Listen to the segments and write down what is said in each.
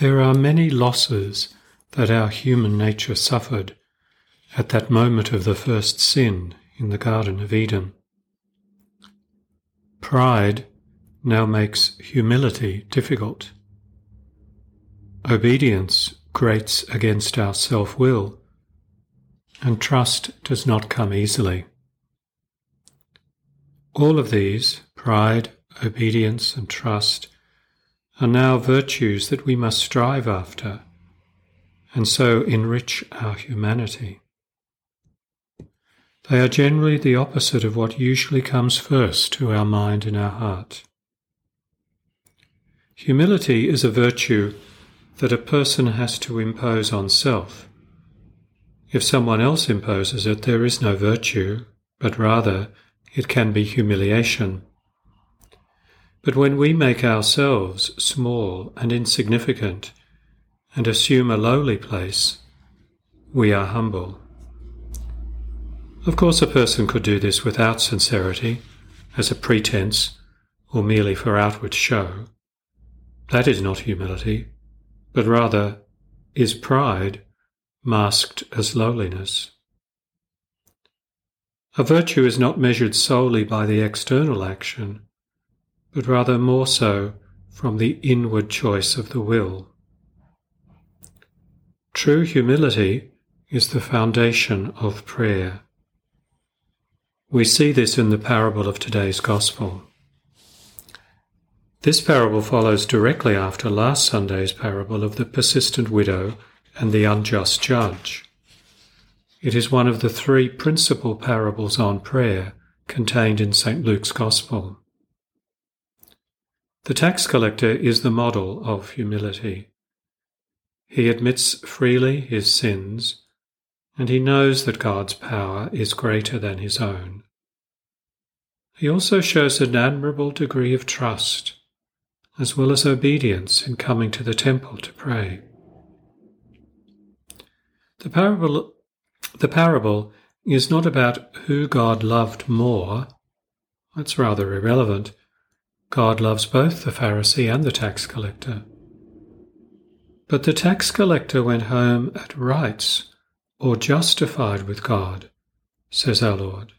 There are many losses that our human nature suffered at that moment of the first sin in the Garden of Eden. Pride now makes humility difficult. Obedience grates against our self will, and trust does not come easily. All of these, pride, obedience, and trust, are now virtues that we must strive after, and so enrich our humanity. They are generally the opposite of what usually comes first to our mind and our heart. Humility is a virtue that a person has to impose on self. If someone else imposes it, there is no virtue, but rather it can be humiliation. But when we make ourselves small and insignificant and assume a lowly place, we are humble. Of course, a person could do this without sincerity, as a pretense, or merely for outward show. That is not humility, but rather is pride masked as lowliness. A virtue is not measured solely by the external action, but rather more so from the inward choice of the will. True humility is the foundation of prayer. We see this in the parable of today's Gospel. This parable follows directly after last Sunday's parable of the persistent widow and the unjust judge. It is one of the three principal parables on prayer contained in St. Luke's Gospel. The tax collector is the model of humility. He admits freely his sins, and he knows that God's power is greater than his own. He also shows an admirable degree of trust, as well as obedience in coming to the temple to pray. The parable, the parable is not about who God loved more. That's rather irrelevant. God loves both the Pharisee and the tax collector. But the tax collector went home at rights or justified with God, says our Lord.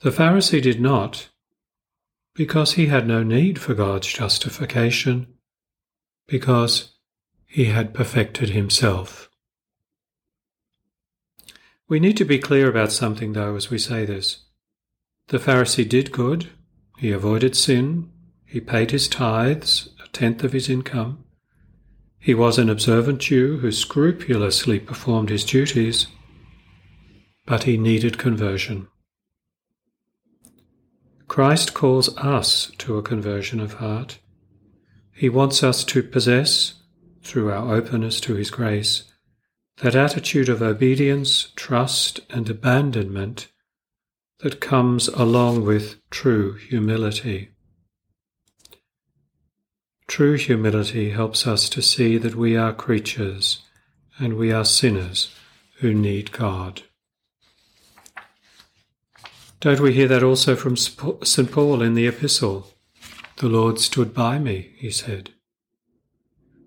The Pharisee did not, because he had no need for God's justification, because he had perfected himself. We need to be clear about something, though, as we say this. The Pharisee did good, he avoided sin. He paid his tithes, a tenth of his income. He was an observant Jew who scrupulously performed his duties, but he needed conversion. Christ calls us to a conversion of heart. He wants us to possess, through our openness to His grace, that attitude of obedience, trust, and abandonment that comes along with true humility. True humility helps us to see that we are creatures and we are sinners who need God. Don't we hear that also from St. Paul in the epistle? The Lord stood by me, he said.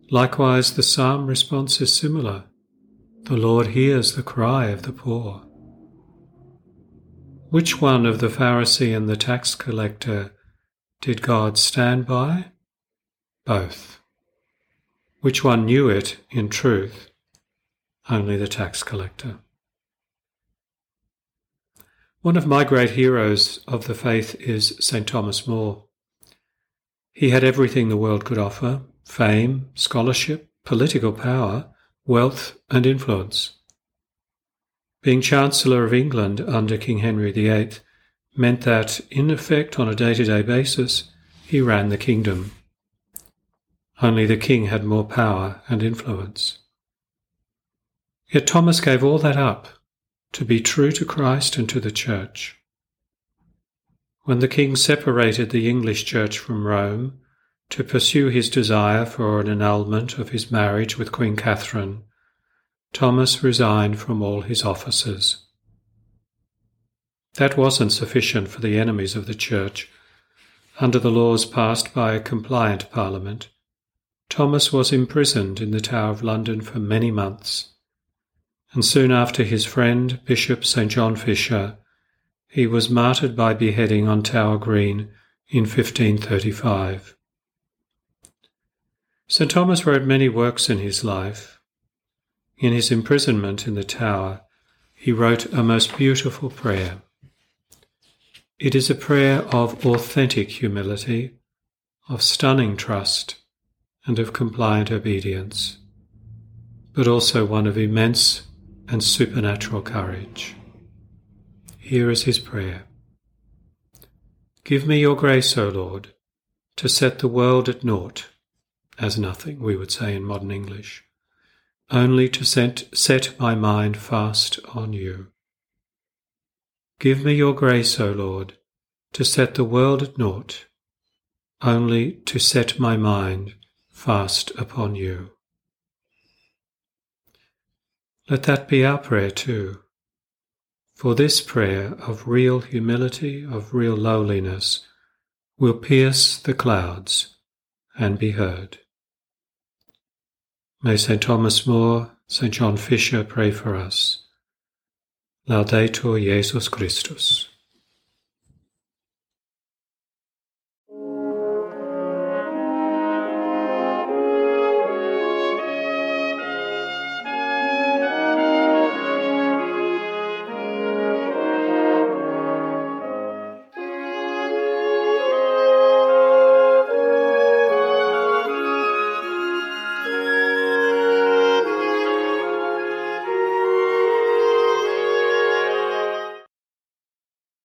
Likewise, the psalm response is similar. The Lord hears the cry of the poor. Which one of the Pharisee and the tax collector did God stand by? Both. Which one knew it in truth? Only the tax collector. One of my great heroes of the faith is St. Thomas More. He had everything the world could offer fame, scholarship, political power, wealth, and influence. Being Chancellor of England under King Henry VIII meant that, in effect, on a day to day basis, he ran the kingdom. Only the king had more power and influence. Yet Thomas gave all that up to be true to Christ and to the Church. When the king separated the English Church from Rome to pursue his desire for an annulment of his marriage with Queen Catherine, Thomas resigned from all his offices. That wasn't sufficient for the enemies of the Church. Under the laws passed by a compliant Parliament, Thomas was imprisoned in the Tower of London for many months, and soon after his friend, Bishop St. John Fisher, he was martyred by beheading on Tower Green in 1535. St. Thomas wrote many works in his life. In his imprisonment in the Tower, he wrote a most beautiful prayer. It is a prayer of authentic humility, of stunning trust, and of compliant obedience, but also one of immense and supernatural courage. Here is his prayer Give me your grace, O Lord, to set the world at naught, as nothing, we would say in modern English, only to set, set my mind fast on you. Give me your grace, O Lord, to set the world at naught, only to set my mind fast upon you. Let that be our prayer too. For this prayer of real humility, of real lowliness, will pierce the clouds and be heard. May St. Thomas More, St. John Fisher pray for us. Laudetur Jesus Christus.